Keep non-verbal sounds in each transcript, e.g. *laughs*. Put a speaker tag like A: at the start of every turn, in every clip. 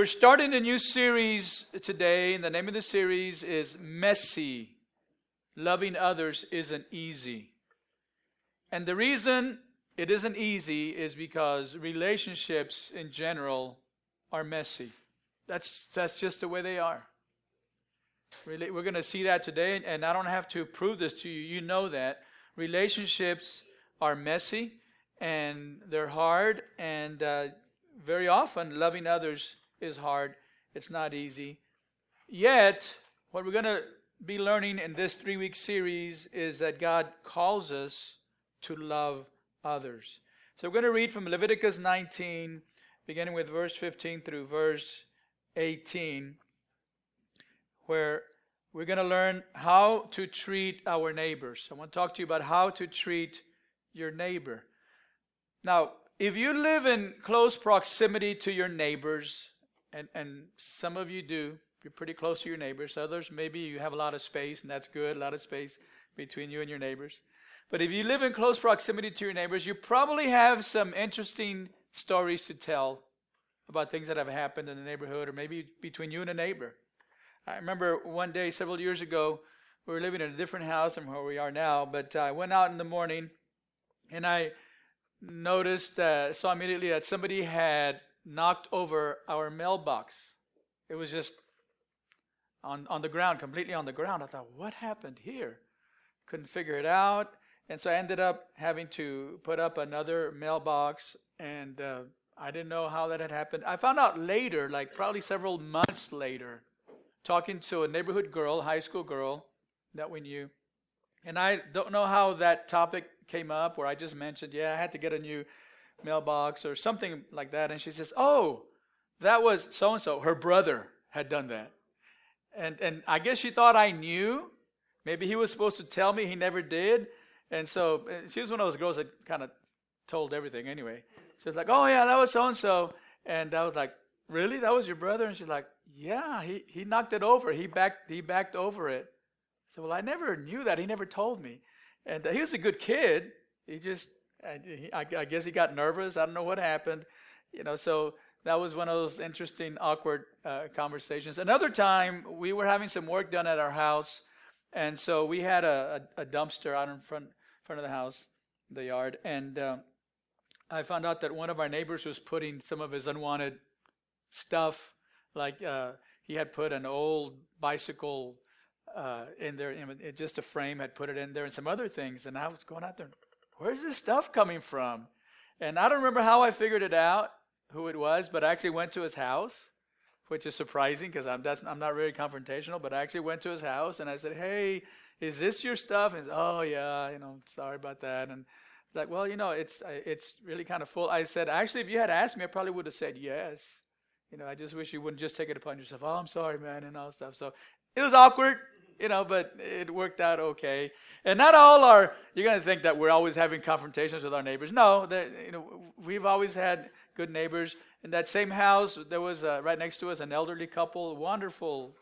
A: we're starting a new series today, and the name of the series is Messy. Loving others isn't easy. And the reason it isn't easy is because relationships in general are messy. That's, that's just the way they are. We're going to see that today, and I don't have to prove this to you. You know that. Relationships are messy, and they're hard, and uh, very often loving others is hard. It's not easy. Yet, what we're going to be learning in this three week series is that God calls us to love others. So we're going to read from Leviticus 19, beginning with verse 15 through verse 18, where we're going to learn how to treat our neighbors. I want to talk to you about how to treat your neighbor. Now, if you live in close proximity to your neighbors, and, and some of you do, you're pretty close to your neighbors. Others, maybe you have a lot of space, and that's good, a lot of space between you and your neighbors. But if you live in close proximity to your neighbors, you probably have some interesting stories to tell about things that have happened in the neighborhood or maybe between you and a neighbor. I remember one day several years ago, we were living in a different house than where we are now, but I went out in the morning and I noticed, uh, saw immediately that somebody had knocked over our mailbox. It was just on, on the ground, completely on the ground. I thought, what happened here? Couldn't figure it out. And so I ended up having to put up another mailbox, and uh, I didn't know how that had happened. I found out later, like probably several months later, talking to a neighborhood girl, high school girl that we knew. And I don't know how that topic came up where I just mentioned, yeah, I had to get a new mailbox or something like that. And she says, oh, that was so and so. Her brother had done that. And, and I guess she thought I knew. Maybe he was supposed to tell me, he never did. And so she was one of those girls that kind of told everything anyway. She was like, oh, yeah, that was so and so. And I was like, really? That was your brother? And she's like, yeah, he, he knocked it over. He backed, he backed over it. I said, well, I never knew that. He never told me. And uh, he was a good kid. He just, I, I, guess he got nervous. I don't know what happened. You know, so that was one of those interesting, awkward uh, conversations. Another time, we were having some work done at our house, and so we had a, a, a dumpster out in front front of the house, the yard, and uh, I found out that one of our neighbors was putting some of his unwanted stuff, like uh, he had put an old bicycle uh, in there, in, just a frame, had put it in there, and some other things. And I was going out there, where's this stuff coming from? And I don't remember how I figured it out, who it was, but I actually went to his house, which is surprising because I'm, I'm not really confrontational, but I actually went to his house and I said, hey, is this your stuff? And he said, oh, yeah, you know, sorry about that. And it's like, well, you know, it's it's really kind of full. I said, actually, if you had asked me, I probably would have said yes. You know, I just wish you wouldn't just take it upon yourself. Oh, I'm sorry, man, and all stuff. So it was awkward you know, but it worked out okay. And not all are, you're going to think that we're always having confrontations with our neighbors. No, you know, we've always had good neighbors. In that same house, there was uh, right next to us an elderly couple, wonderful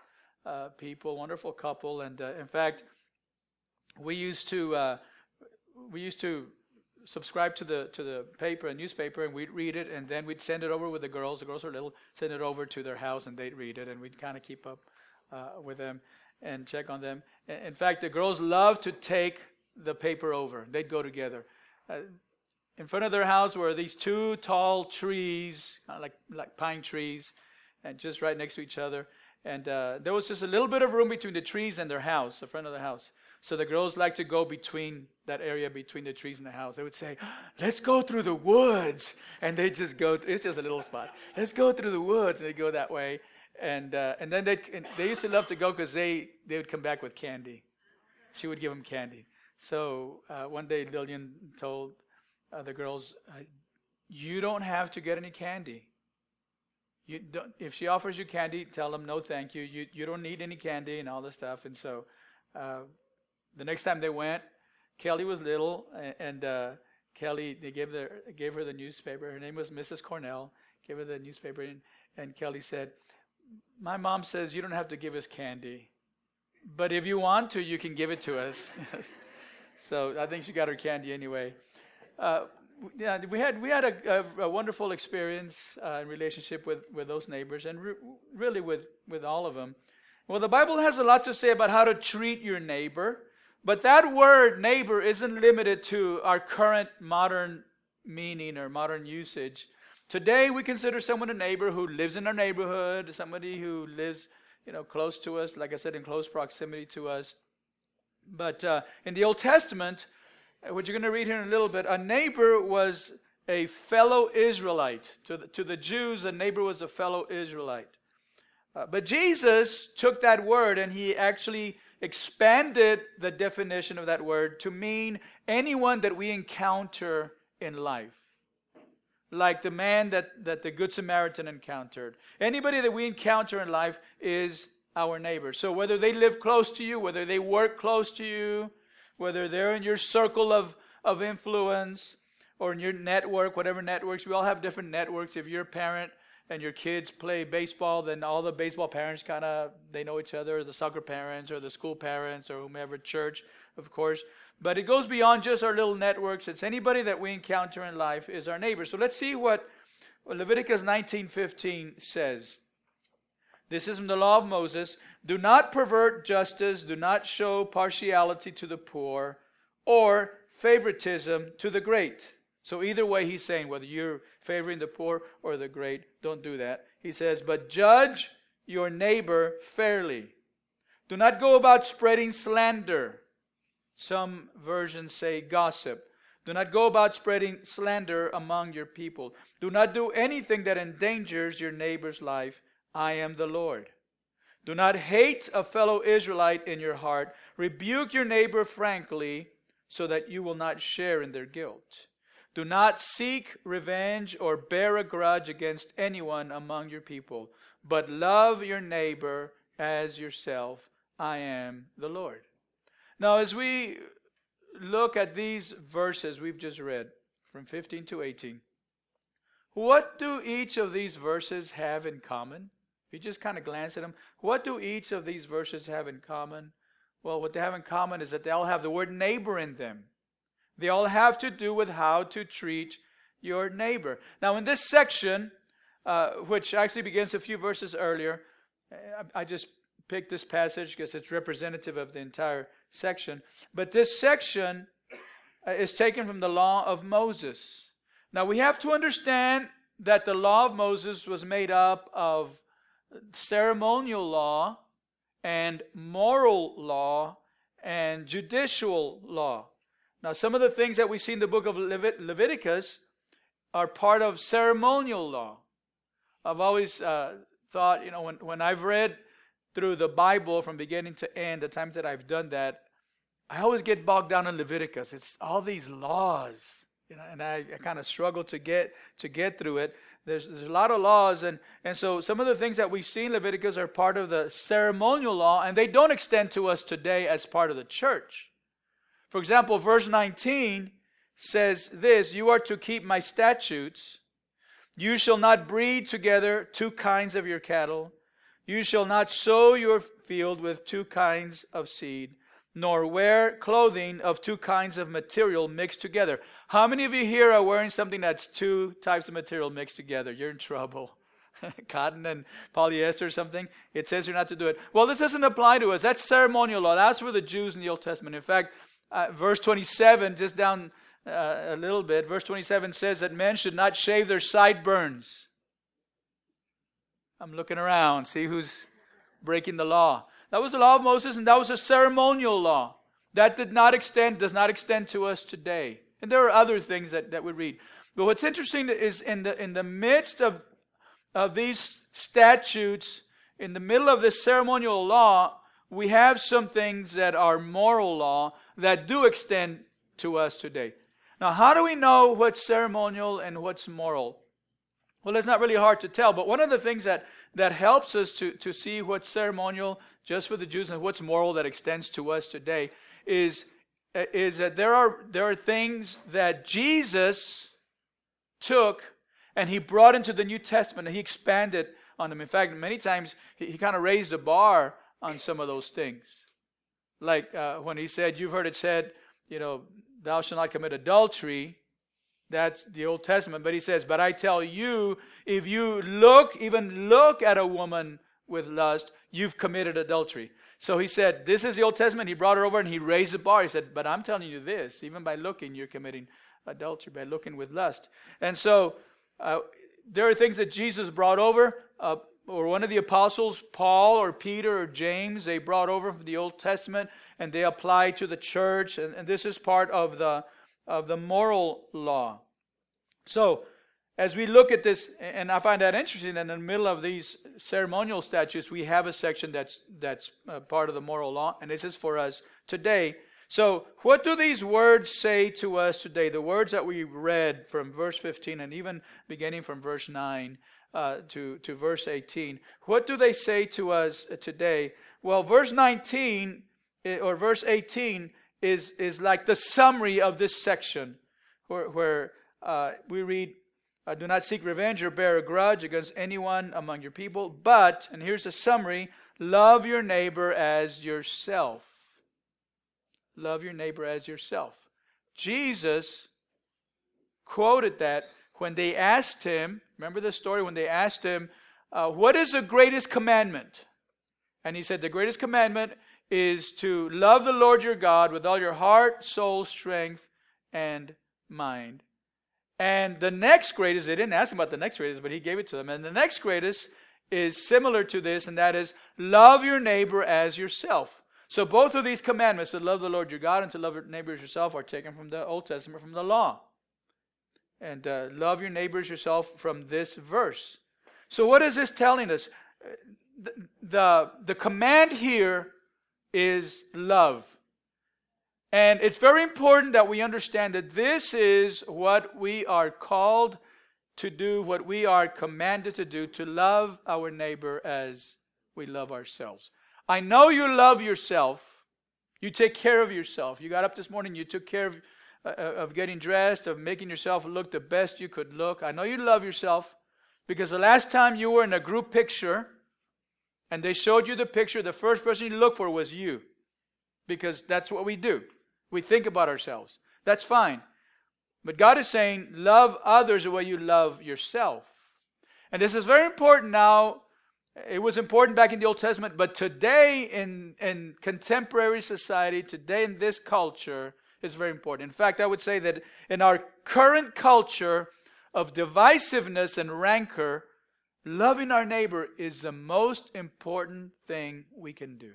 A: uh, people, wonderful couple. And uh, in fact, we used to, uh, we used to subscribe to the to the paper, a newspaper, and we'd read it, and then we'd send it over with the girls. The girls were little, send it over to their house, and they'd read it, and we'd kind of keep up uh, with them and check on them. In fact, the girls love to take the paper over. They'd go together. Uh, in front of their house were these two tall trees, like like pine trees, and just right next to each other. And uh, there was just a little bit of room between the trees and their house, the front of the house. So the girls like to go between that area between the trees and the house. They would say, "Let's go through the woods," and they just go. It's just a little spot. Let's go through the woods, and they go that way and uh, and then they they used to love to go because they they would come back with candy. She would give them candy. So uh, one day Lillian told uh, the girls, "You don't have to get any candy. You don't, if she offers you candy, tell them no, thank you. You you don't need any candy and all this stuff." And so uh, the next time they went, Kelly was little, and, and uh, Kelly they gave the gave her the newspaper. Her name was Mrs. Cornell. Gave her the newspaper, and, and Kelly said my mom says you don't have to give us candy, but if you want to, you can give it to us. *laughs* so I think she got her candy anyway. Uh, yeah, we had we had a, a, a wonderful experience uh, in relationship with, with those neighbors, and re- really with with all of them. Well, the Bible has a lot to say about how to treat your neighbor, but that word neighbor isn't limited to our current modern meaning or modern usage. Today, we consider someone a neighbor who lives in our neighborhood, somebody who lives, you know, close to us, like I said, in close proximity to us. But uh, in the Old Testament, uh, what you're going to read here in a little bit, a neighbor was a fellow Israelite. To the, to the Jews, a neighbor was a fellow Israelite. Uh, but Jesus took that word and he actually expanded the definition of that word to mean anyone that we encounter in life. Like the man that, that the Good Samaritan encountered. Anybody that we encounter in life is our neighbor. So whether they live close to you, whether they work close to you, whether they're in your circle of, of influence or in your network, whatever networks, we all have different networks. If you're a parent and your kids play baseball, then all the baseball parents kind of they know each other, the soccer parents or the school parents or whomever, church, of course. But it goes beyond just our little networks. It's anybody that we encounter in life is our neighbor. So let's see what Leviticus 19:15 says. This is from the law of Moses. Do not pervert justice, do not show partiality to the poor or favoritism to the great. So, either way, he's saying whether you're favoring the poor or the great, don't do that. He says, But judge your neighbor fairly. Do not go about spreading slander. Some versions say gossip. Do not go about spreading slander among your people. Do not do anything that endangers your neighbor's life. I am the Lord. Do not hate a fellow Israelite in your heart. Rebuke your neighbor frankly so that you will not share in their guilt. Do not seek revenge or bear a grudge against anyone among your people, but love your neighbor as yourself. I am the Lord. Now, as we look at these verses we've just read from 15 to 18, what do each of these verses have in common? If you just kind of glance at them, what do each of these verses have in common? Well, what they have in common is that they all have the word neighbor in them. They all have to do with how to treat your neighbor. Now, in this section, uh, which actually begins a few verses earlier, I, I just picked this passage because it's representative of the entire section. But this section uh, is taken from the law of Moses. Now, we have to understand that the law of Moses was made up of ceremonial law and moral law and judicial law. Now, some of the things that we see in the book of Levit- Leviticus are part of ceremonial law. I've always uh, thought, you know, when, when I've read through the Bible from beginning to end, the times that I've done that, I always get bogged down in Leviticus. It's all these laws, you know, and I, I kind of struggle to get to get through it. There's, there's a lot of laws, and, and so some of the things that we see in Leviticus are part of the ceremonial law, and they don't extend to us today as part of the church. For example, verse 19 says this You are to keep my statutes. You shall not breed together two kinds of your cattle. You shall not sow your field with two kinds of seed nor wear clothing of two kinds of material mixed together. How many of you here are wearing something that's two types of material mixed together? You're in trouble. *laughs* Cotton and polyester or something. It says you're not to do it. Well, this doesn't apply to us. That's ceremonial law. That's for the Jews in the Old Testament. In fact, uh, verse 27, just down uh, a little bit, verse 27 says that men should not shave their sideburns. I'm looking around, see who's breaking the law. That was the law of Moses, and that was a ceremonial law. That did not extend, does not extend to us today. And there are other things that, that we read. But what's interesting is in the, in the midst of, of these statutes, in the middle of this ceremonial law, we have some things that are moral law that do extend to us today. Now, how do we know what's ceremonial and what's moral? Well, it's not really hard to tell, but one of the things that, that helps us to, to see what's ceremonial just for the Jews and what's moral that extends to us today is, is that there are, there are things that Jesus took and he brought into the New Testament and he expanded on them. In fact, many times he, he kind of raised the bar on some of those things. Like uh, when he said, You've heard it said, you know, thou shalt not commit adultery. That's the Old Testament. But he says, But I tell you, if you look, even look at a woman with lust, you've committed adultery. So he said, This is the Old Testament. He brought her over and he raised the bar. He said, But I'm telling you this, even by looking, you're committing adultery, by looking with lust. And so uh, there are things that Jesus brought over. Uh, or one of the apostles, Paul or Peter or James, they brought over from the Old Testament and they applied to the church. And, and this is part of the of the moral law. So, as we look at this, and I find that interesting, in the middle of these ceremonial statutes, we have a section that's that's uh, part of the moral law, and this is for us today. So, what do these words say to us today? The words that we read from verse 15 and even beginning from verse 9 uh, to, to verse 18, what do they say to us today? Well, verse 19 eh, or verse 18 is, is like the summary of this section where, where uh, we read, uh, Do not seek revenge or bear a grudge against anyone among your people, but, and here's a summary, love your neighbor as yourself. Love your neighbor as yourself. Jesus quoted that when they asked him, remember the story when they asked him, uh, What is the greatest commandment? And he said, The greatest commandment is to love the Lord your God with all your heart, soul, strength, and mind. And the next greatest, they didn't ask him about the next greatest, but he gave it to them. And the next greatest is similar to this, and that is love your neighbor as yourself. So both of these commandments, to love the Lord your God and to love your neighbor as yourself, are taken from the Old Testament, from the law. And uh, love your neighbors yourself from this verse. So what is this telling us? The, the, the command here is love. And it's very important that we understand that this is what we are called to do, what we are commanded to do, to love our neighbor as we love ourselves. I know you love yourself. You take care of yourself. You got up this morning, you took care of, uh, of getting dressed, of making yourself look the best you could look. I know you love yourself because the last time you were in a group picture, and they showed you the picture, the first person you looked for was you. Because that's what we do. We think about ourselves. That's fine. But God is saying, love others the way you love yourself. And this is very important now. It was important back in the Old Testament, but today in, in contemporary society, today in this culture, it's very important. In fact, I would say that in our current culture of divisiveness and rancor, Loving our neighbor is the most important thing we can do.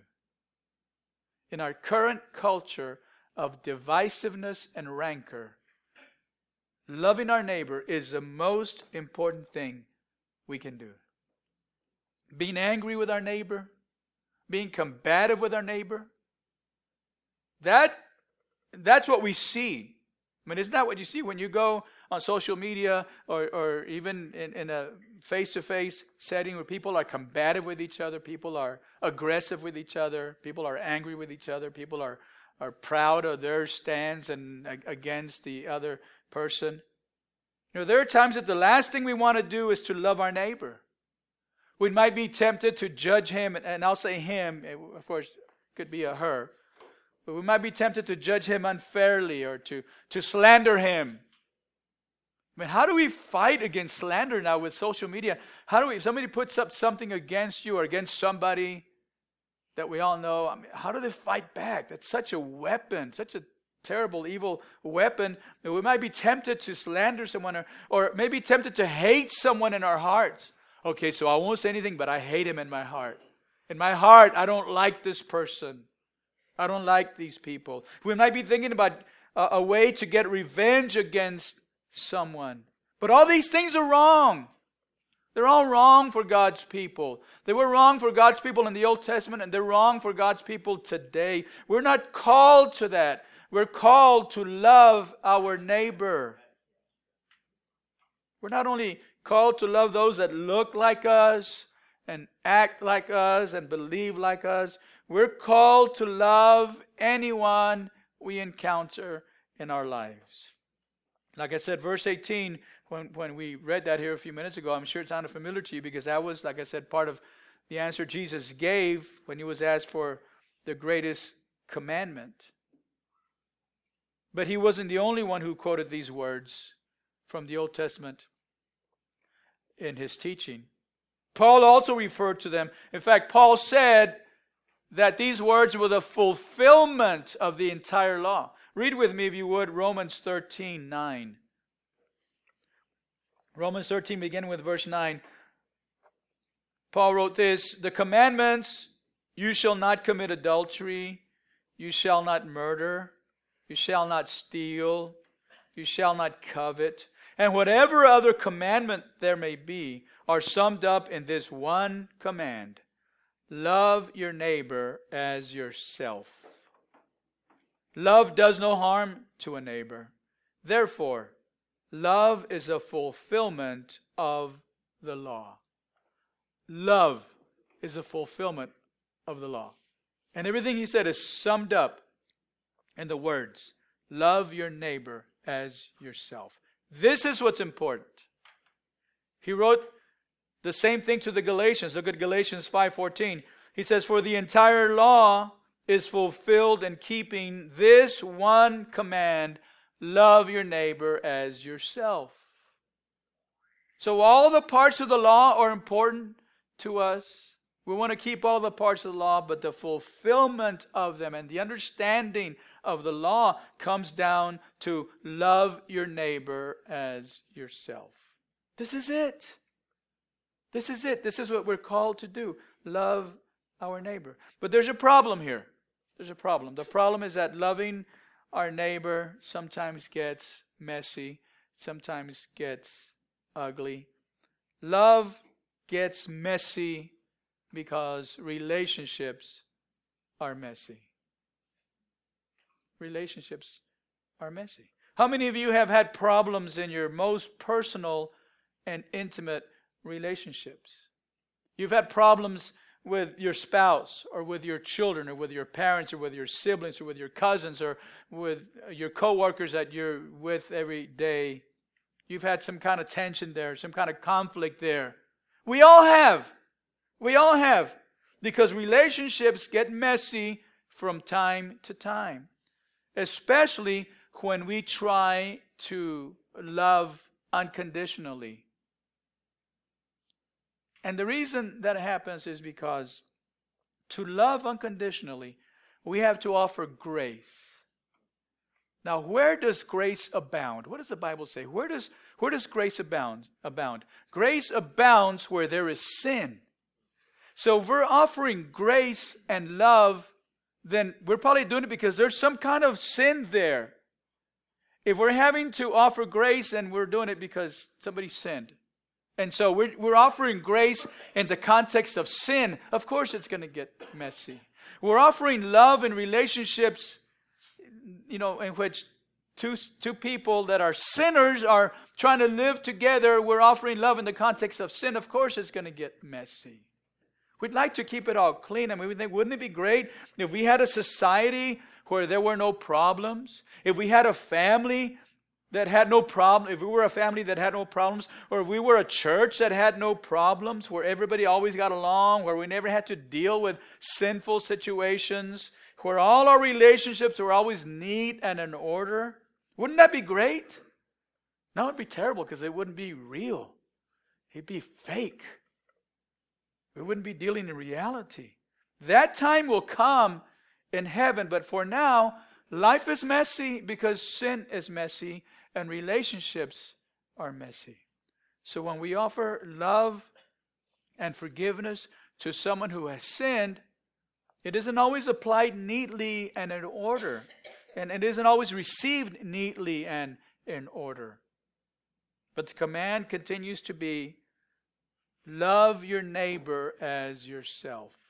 A: In our current culture of divisiveness and rancor, loving our neighbor is the most important thing we can do. Being angry with our neighbor, being combative with our neighbor, that, that's what we see. I mean, isn't that what you see when you go on social media or, or even in, in a face to face setting where people are combative with each other, people are aggressive with each other, people are angry with each other, people are, are proud of their stands and against the other person. You know, there are times that the last thing we want to do is to love our neighbor. We might be tempted to judge him, and I'll say him, eh, of course, could be a her, but we might be tempted to judge him unfairly or to, to slander him I mean, how do we fight against slander now with social media? How do we, if somebody puts up something against you or against somebody that we all know, I mean, how do they fight back? That's such a weapon, such a terrible, evil weapon. We might be tempted to slander someone or, or maybe tempted to hate someone in our hearts. Okay, so I won't say anything, but I hate him in my heart. In my heart, I don't like this person. I don't like these people. We might be thinking about a, a way to get revenge against someone. But all these things are wrong. They're all wrong for God's people. They were wrong for God's people in the Old Testament, and they're wrong for God's people today. We're not called to that. We're called to love our neighbor. We're not only called to love those that look like us and act like us and believe like us, we're called to love anyone we encounter in our lives. Like I said, verse 18, when, when we read that here a few minutes ago, I'm sure it sounded familiar to you because that was, like I said, part of the answer Jesus gave when he was asked for the greatest commandment. But he wasn't the only one who quoted these words. from the Old Testament in his teaching. Paul also referred to them. In fact, Paul said that these words were the fulfillment of the entire law. Read with me, if you would, Romans 13 9. Romans 13, beginning with verse 9. Paul wrote this The commandments you shall not commit adultery, you shall not murder, you shall not steal, you shall not covet, and whatever other commandment there may be are summed up in this one command love your neighbor as yourself. Love does no harm to a neighbor. Therefore, love is a fulfillment of the law. Love is a fulfillment of the law. And everything he said is summed up in the words love your neighbor as yourself. This is what's important. He wrote the same thing to the Galatians. Look at Galatians 5:14. He says, "For the entire law is fulfilled in keeping this one command, love your neighbor as yourself." So all the parts of the law are important to us. We want to keep all the parts of the law, but the fulfillment of them and the understanding of the law comes down to love your neighbor as yourself. This is it. This is it. This is what we're called to do love our neighbor. But there's a problem here. There's a problem. The problem is that loving our neighbor sometimes gets messy, sometimes gets ugly. Love gets messy because relationships are messy. Relationships are messy. How many of you have had problems in your most personal and intimate relationships? You've had problems with your spouse or with your children or with your parents or with your siblings or with your cousins or with your coworkers that you're with every day. You've had some kind of tension there, some kind of conflict there. We all have. We all have. Because relationships get messy from time to time, especially when we try to love unconditionally. And the reason that happens is because to love unconditionally, we have to offer grace. Now, where does grace abound? What does the Bible say? Where does, where does grace abound, abound? Grace abounds where there is sin. So if we're offering grace and love, then we're probably doing it because there's some kind of sin there. If we're having to offer grace, and we're doing it because somebody sinned. And so we're, we're offering grace in the context of sin. Of course, it's going to get messy. We're offering love in relationships you know, in which two, two people that are sinners are trying to live together, we're offering love in the context of sin, of course it's going to get messy. We'd like to keep it all clean. I mean, we think, wouldn't it be great if we had a society where there were no problems? If we had a family that had no problem, if we were a family that had no problems, or if we were a church that had no problems, where everybody always got along, where we never had to deal with sinful situations, where all our relationships were always neat and in order, wouldn't that be great? No, it'd be terrible because it wouldn't be real. It'd be fake. We wouldn't be dealing in reality. That time will come in heaven, but for now, life is messy because sin is messy and relationships are messy. So when we offer love and forgiveness to someone who has sinned, it isn't always applied neatly and in order. And it isn't always received neatly and in order. But the command continues to be love your neighbor as yourself.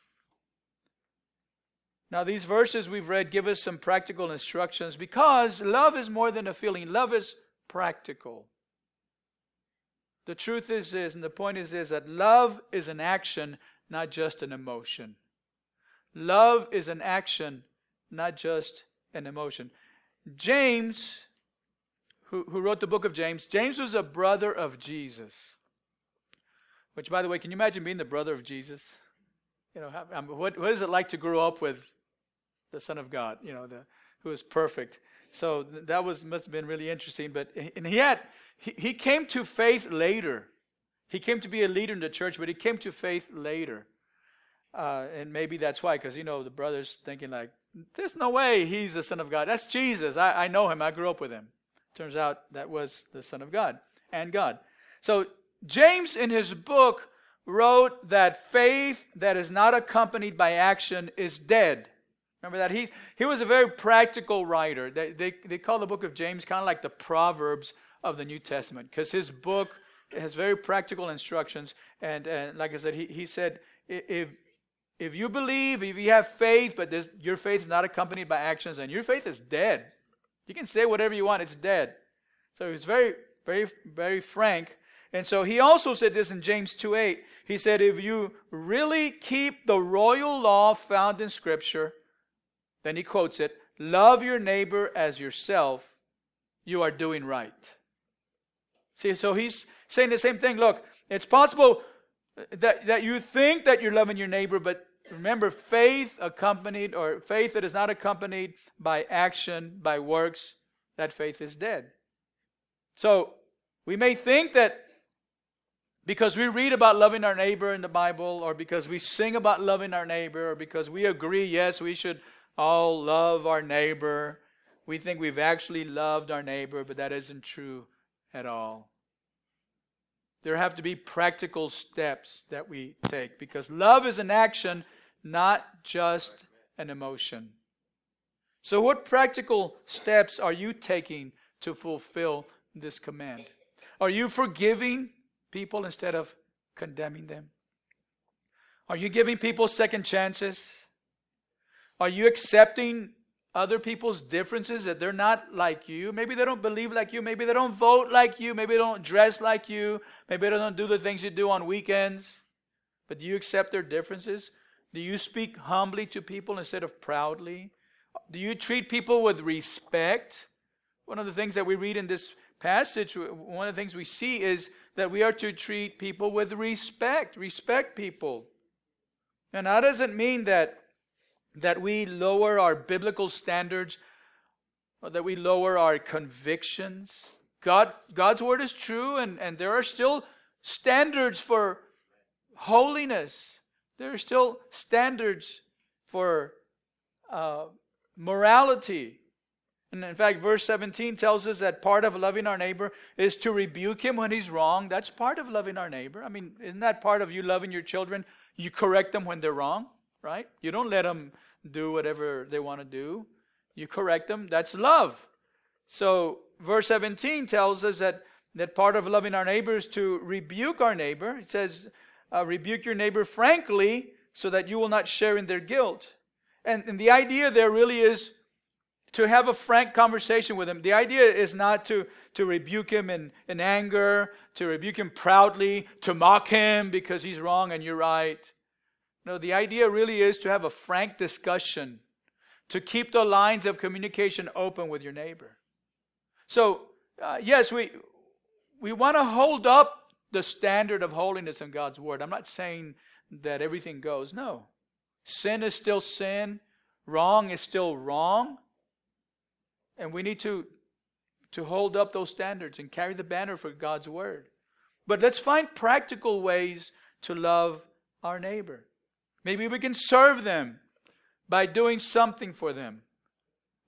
A: Now, these verses we've read give us some practical instructions because love is more than a feeling, love is practical. The truth is and the point is this that love is an action, not just an emotion. Love is an action, not just an emotion. James, who, who wrote the book of James, James was a brother of Jesus. Which, by the way, can you imagine being the brother of Jesus? You know, um, what, what is it like to grow up with the Son of God, you know, the, who is perfect. So that was must have been really interesting. But and had he, he came to faith later. He came to be a leader in the church, but he came to faith later. Uh, and maybe that's why, because you know the brothers thinking like, "There's no way he's the son of God. That's Jesus. I, I know him. I grew up with him." Turns out that was the son of God and God. So James, in his book, wrote that faith that is not accompanied by action is dead. Remember that? He, he was a very practical writer. They, they, they call the book of James kind of like the Proverbs of the New Testament because his book has very practical instructions. And, and like I said, he, he said, if, if you believe, if you have faith, but this, your faith is not accompanied by actions, and your faith is dead. You can say whatever you want, it's dead. So he's very, very, very frank. And so he also said this in James 2 8. He said, If you really keep the royal law found in Scripture, then he quotes it, love your neighbor as yourself, you are doing right. See, so he's saying the same thing. Look, it's possible that, that you think that you're loving your neighbor, but remember, faith accompanied, or faith that is not accompanied by action, by works, that faith is dead. So we may think that because we read about loving our neighbor in the Bible, or because we sing about loving our neighbor, or because we agree, yes, we should all love our neighbor, we think we've actually loved our neighbor, but that isn't true at all. There have to be practical steps that we take because love is an action, not just an emotion. So, what practical steps are you taking to fulfill this command? Are you forgiving people instead of condemning them? Are you giving people second chances? Are you accepting other people's differences that they're not like you? Maybe they don't believe like you. Maybe they don't vote like you. Maybe they don't dress like you. Maybe they don't do the things you do on weekends. But do you accept their differences? Do you speak humbly to people instead of proudly? Do you treat people with respect? One of the things that we read in this passage, one of the things we see is that we are to treat people with respect, respect people. And that doesn't mean that, that we lower our biblical standards or that we lower our convictions. God, God's word is true, and, and there are still standards for holiness. There are still standards for uh, morality. And in fact, verse 17 tells us that part of loving our neighbor is to rebuke him when he's wrong. That's part of loving our neighbor. I mean, isn't that part of you loving your children? You correct them when they're wrong, right? You don't let them do whatever they want to do. You correct them. That's love. So, verse 17 tells us that, that part of loving our neighbor is to rebuke our neighbor. It says, uh, rebuke your neighbor frankly so that you will not share in their guilt. And, and the idea there really is to have a frank conversation with him. The idea is not to, to rebuke him in, in anger, to rebuke him proudly, to mock him because he's wrong and you're right. No, the idea really is to have a frank discussion, to keep the lines of communication open with your neighbor. So, uh, yes, we, we want to hold up the standard of holiness in God's Word. I'm not saying that everything goes. No. Sin is still sin, wrong is still wrong. And we need to, to hold up those standards and carry the banner for God's word. But let's find practical ways to love our neighbor. Maybe we can serve them by doing something for them.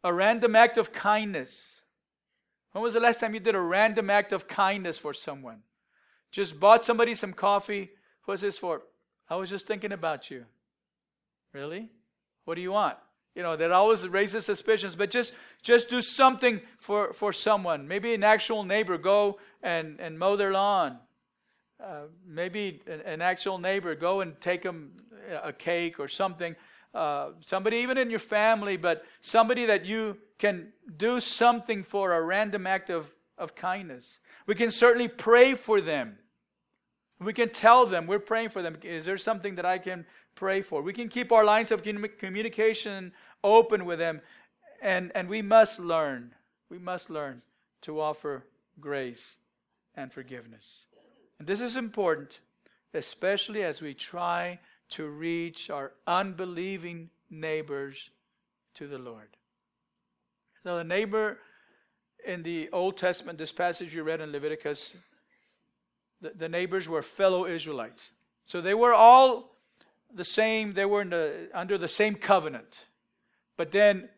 A: A random act of kindness. When was the last time you did a random act of kindness for someone? Just bought somebody some coffee. What's this for? I was just thinking about you. Really? What do you want? you know that always raises suspicions but just just do something for for someone maybe an actual neighbor go and and mow their lawn uh, maybe an, an, actual neighbor go and take them a cake or something uh, somebody even in your family but somebody that you can do something for a random act of of kindness we can certainly pray for them we can tell them we're praying for them is there something that i can pray for. We can keep our lines of communication open with them, and, and we must learn. We must learn to offer grace and forgiveness. And this is important, especially as we try to reach our unbelieving neighbors to the Lord. Now, the neighbor in the Old Testament, this passage you read in Leviticus, the, the neighbors were fellow Israelites. So they were all the same, they were the, under the same covenant. But then,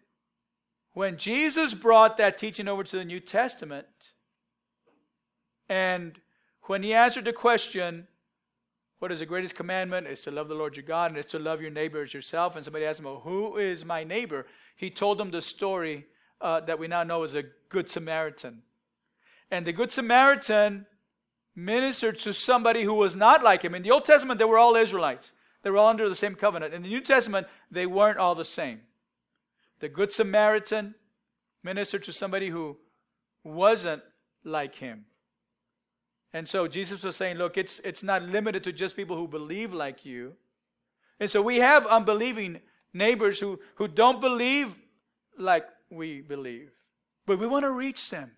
A: when Jesus brought that teaching over to the New Testament, and when he answered the question, what is the greatest commandment? It's to love the Lord your God, and it's to love your neighbor as yourself. And somebody asked him, well, Who is my neighbor? He told them the story uh, that we now know as a Good Samaritan. And the Good Samaritan ministered to somebody who was not like him. In the Old Testament, they were all Israelites, they were all under the same covenant. In the New Testament, they weren't all the same. The Good Samaritan ministered to somebody who wasn't like him. And so Jesus was saying, look, it's, it's not limited to just people who believe like you. And so we have unbelieving neighbors who, who don't believe like we believe. But we want to reach them.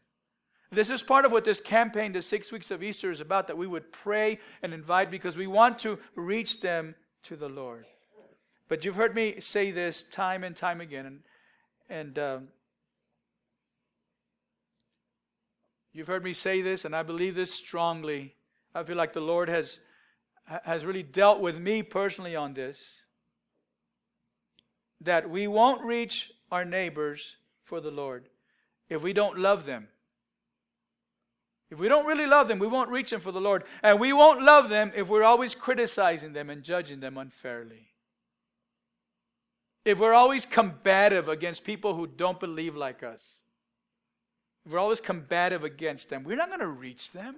A: This is part of what this campaign, the six weeks of Easter, is about that we would pray and invite because we want to reach them to the Lord. But you've heard me say this time and time again, and, and um, You've heard me say this, and I believe this strongly. I feel like the Lord has, has really dealt with me personally on this. That we won't reach our neighbors for the Lord if we don't love them. If we don't really love them, we won't reach them for the Lord. And we won't love them if we're always criticizing them and judging them unfairly. If we're always combative against people who don't believe like us we're always combative against them, we're not going to reach them.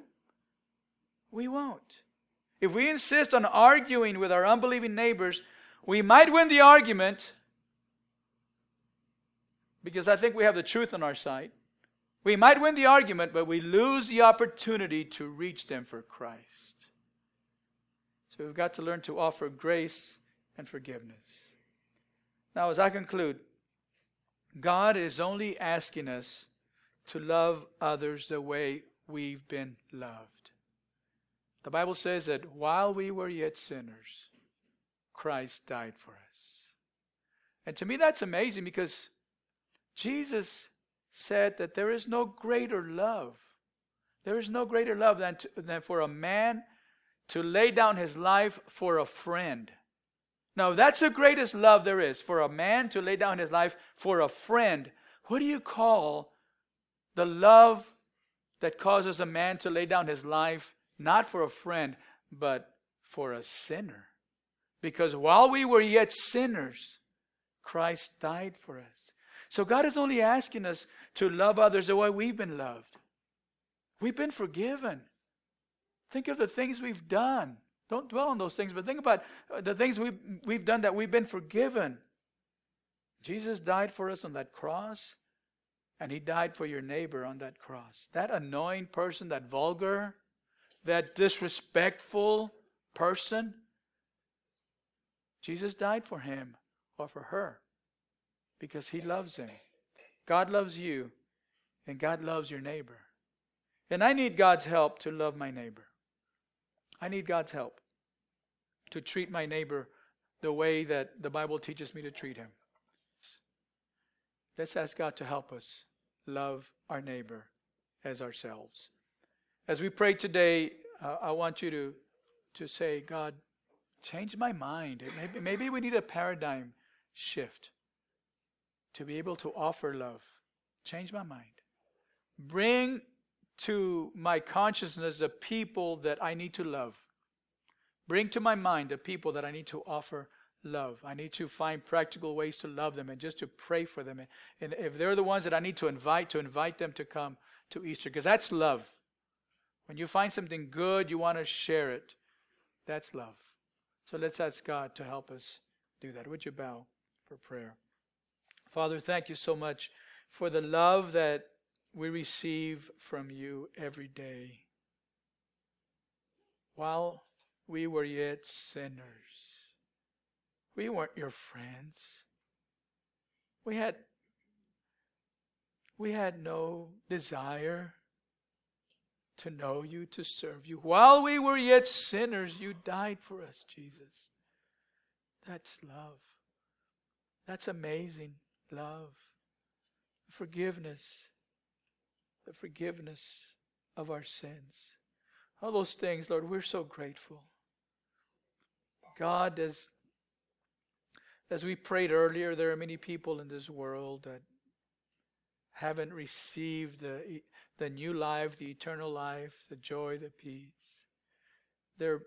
A: We won't. If we insist on arguing with our unbelieving neighbors, we might win the argument because I think we have the truth on our side. We might win the argument, but we lose the opportunity to reach them for Christ. So we've got to learn to offer grace and forgiveness. Now, as I conclude, God is only asking us to love others the way we've been loved. The Bible says that while we were yet sinners, Christ died for us. And to me, that's amazing because Jesus said that there is no greater love. There is no greater love than, to, than for a man to lay down his life for a friend. Now, that's the greatest love there is for a man to lay down his life for a friend. What do you call the love that causes a man to lay down his life, not for a friend, but for a sinner. Because while we were yet sinners, Christ died for us. So God is only asking us to love others the way we've been loved. We've been forgiven. Think of the things we've done. Don't dwell on those things, but think about uh, the things we've, we've done that we've been forgiven. Jesus died for us on that cross. And he died for your neighbor on that cross. That annoying person, that vulgar, that disrespectful person, Jesus died for him or for her because he loves him. God loves you, and God loves your neighbor. And I need God's help to love my neighbor. I need God's help to treat my neighbor the way that the Bible teaches me to treat him. Let's ask God to help us love our neighbor as ourselves. As we pray today, uh, I want you to, to say, God, change my mind. Maybe, maybe we need a paradigm shift to be able to offer love. Change my mind. Bring to my consciousness the people that I need to love. Bring to my mind the people that I need to offer love. I need to find practical ways to love them and just to pray for them. And if they're the ones that I need to invite, to invite them to come to Easter, because that's love. When you find something good, you want to share it. That's love. So let's ask God to help us do that. Would you bow for prayer? Father, thank you so much for the love that we receive from you every day. While we were yet sinners, we weren't your friends. We had we had no desire to know you, to serve you. While we were yet sinners, you died for us, Jesus. That's love. That's amazing love. forgiveness, the forgiveness of our sins. All those things, Lord, we're so grateful. God, as, as we prayed earlier, there are many people in this world that haven't received the, the new life, the eternal life, the joy, the peace. Their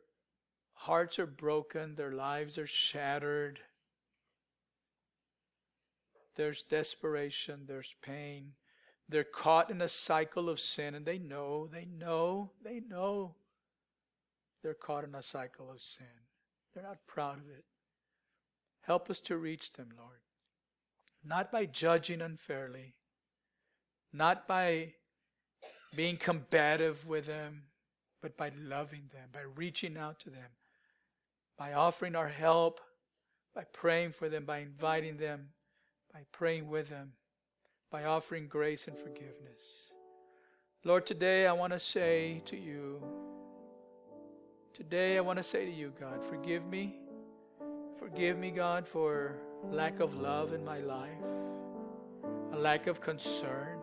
A: hearts are broken, their lives are shattered. There's desperation, there's pain. They're caught in a cycle of sin, and they know, they know, they know they're caught in a cycle of sin. They're not proud of it. Help us to reach them, Lord. Not by judging unfairly, not by being combative with them, but by loving them, by reaching out to them, by offering our help, by praying for them, by inviting them, by praying with them, by offering grace and forgiveness. Lord, today I want to say to you, today I want to say to you, God, forgive me. Forgive me, God, for lack of love in my life, a lack of concern.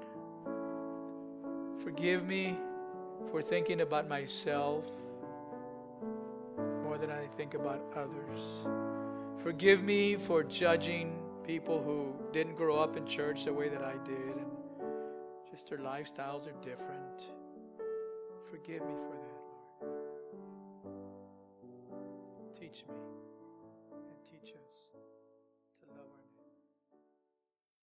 A: Forgive me for thinking about myself more than I think about others. Forgive me for judging people who didn't grow up in church the way that I did and just their lifestyles are different. Forgive me for that, Lord. Teach me.